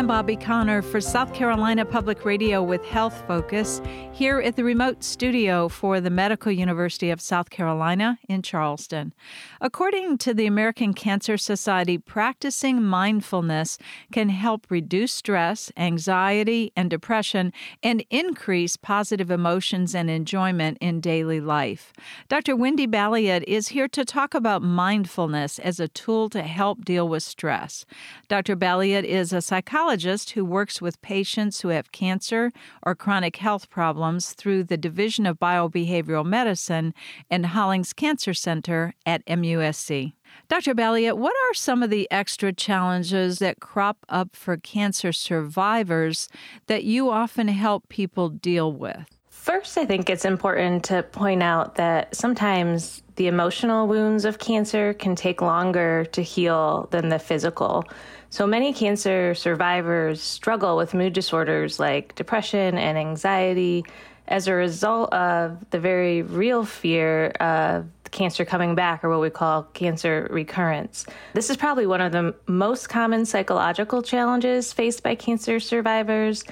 I'm Bobby Connor for South Carolina Public Radio with Health Focus here at the remote studio for the Medical University of South Carolina in Charleston. According to the American Cancer Society, practicing mindfulness can help reduce stress, anxiety, and depression and increase positive emotions and enjoyment in daily life. Dr. Wendy Balliet is here to talk about mindfulness as a tool to help deal with stress. Dr. Balliet is a psychologist who works with patients who have cancer or chronic health problems through the Division of Biobehavioral Medicine and Hollings Cancer Center at MUSC. Dr. Balliet, what are some of the extra challenges that crop up for cancer survivors that you often help people deal with? First, I think it's important to point out that sometimes the emotional wounds of cancer can take longer to heal than the physical. So many cancer survivors struggle with mood disorders like depression and anxiety as a result of the very real fear of cancer coming back, or what we call cancer recurrence. This is probably one of the most common psychological challenges faced by cancer survivors.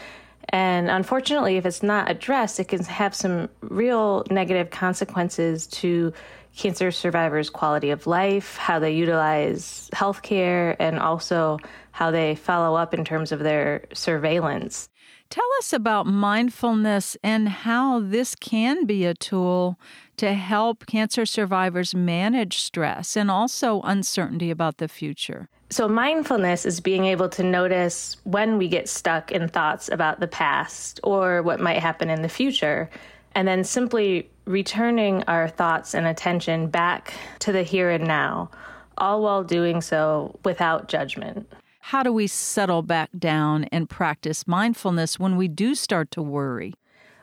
And unfortunately, if it's not addressed, it can have some real negative consequences to cancer survivors' quality of life, how they utilize healthcare, and also how they follow up in terms of their surveillance. Tell us about mindfulness and how this can be a tool to help cancer survivors manage stress and also uncertainty about the future. So, mindfulness is being able to notice when we get stuck in thoughts about the past or what might happen in the future, and then simply returning our thoughts and attention back to the here and now, all while doing so without judgment. How do we settle back down and practice mindfulness when we do start to worry?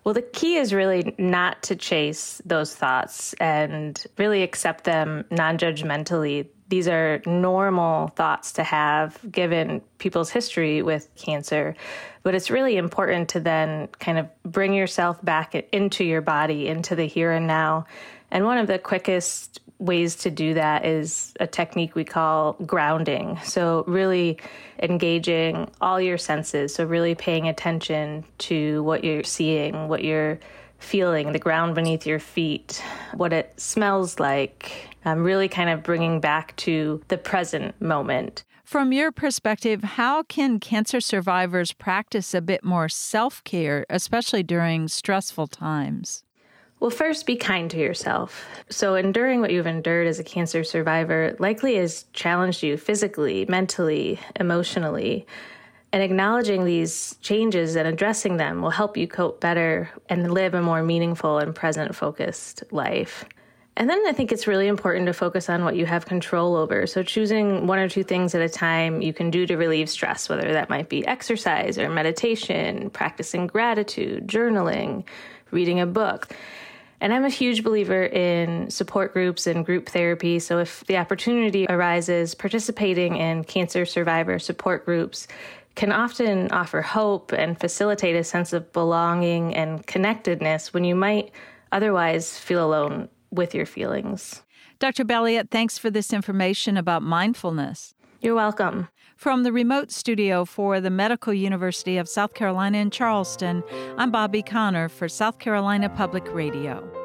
Well, the key is really not to chase those thoughts and really accept them non judgmentally. These are normal thoughts to have given people's history with cancer. But it's really important to then kind of bring yourself back into your body, into the here and now. And one of the quickest ways to do that is a technique we call grounding. So, really engaging all your senses. So, really paying attention to what you're seeing, what you're feeling, the ground beneath your feet, what it smells like. Um, really kind of bringing back to the present moment. From your perspective, how can cancer survivors practice a bit more self care, especially during stressful times? Well, first, be kind to yourself. So, enduring what you've endured as a cancer survivor likely has challenged you physically, mentally, emotionally. And acknowledging these changes and addressing them will help you cope better and live a more meaningful and present focused life. And then I think it's really important to focus on what you have control over. So, choosing one or two things at a time you can do to relieve stress, whether that might be exercise or meditation, practicing gratitude, journaling, reading a book. And I'm a huge believer in support groups and group therapy. So if the opportunity arises, participating in cancer survivor support groups can often offer hope and facilitate a sense of belonging and connectedness when you might otherwise feel alone with your feelings. Dr. Balliet, thanks for this information about mindfulness. You're welcome. From the remote studio for the Medical University of South Carolina in Charleston, I'm Bobby Connor for South Carolina Public Radio.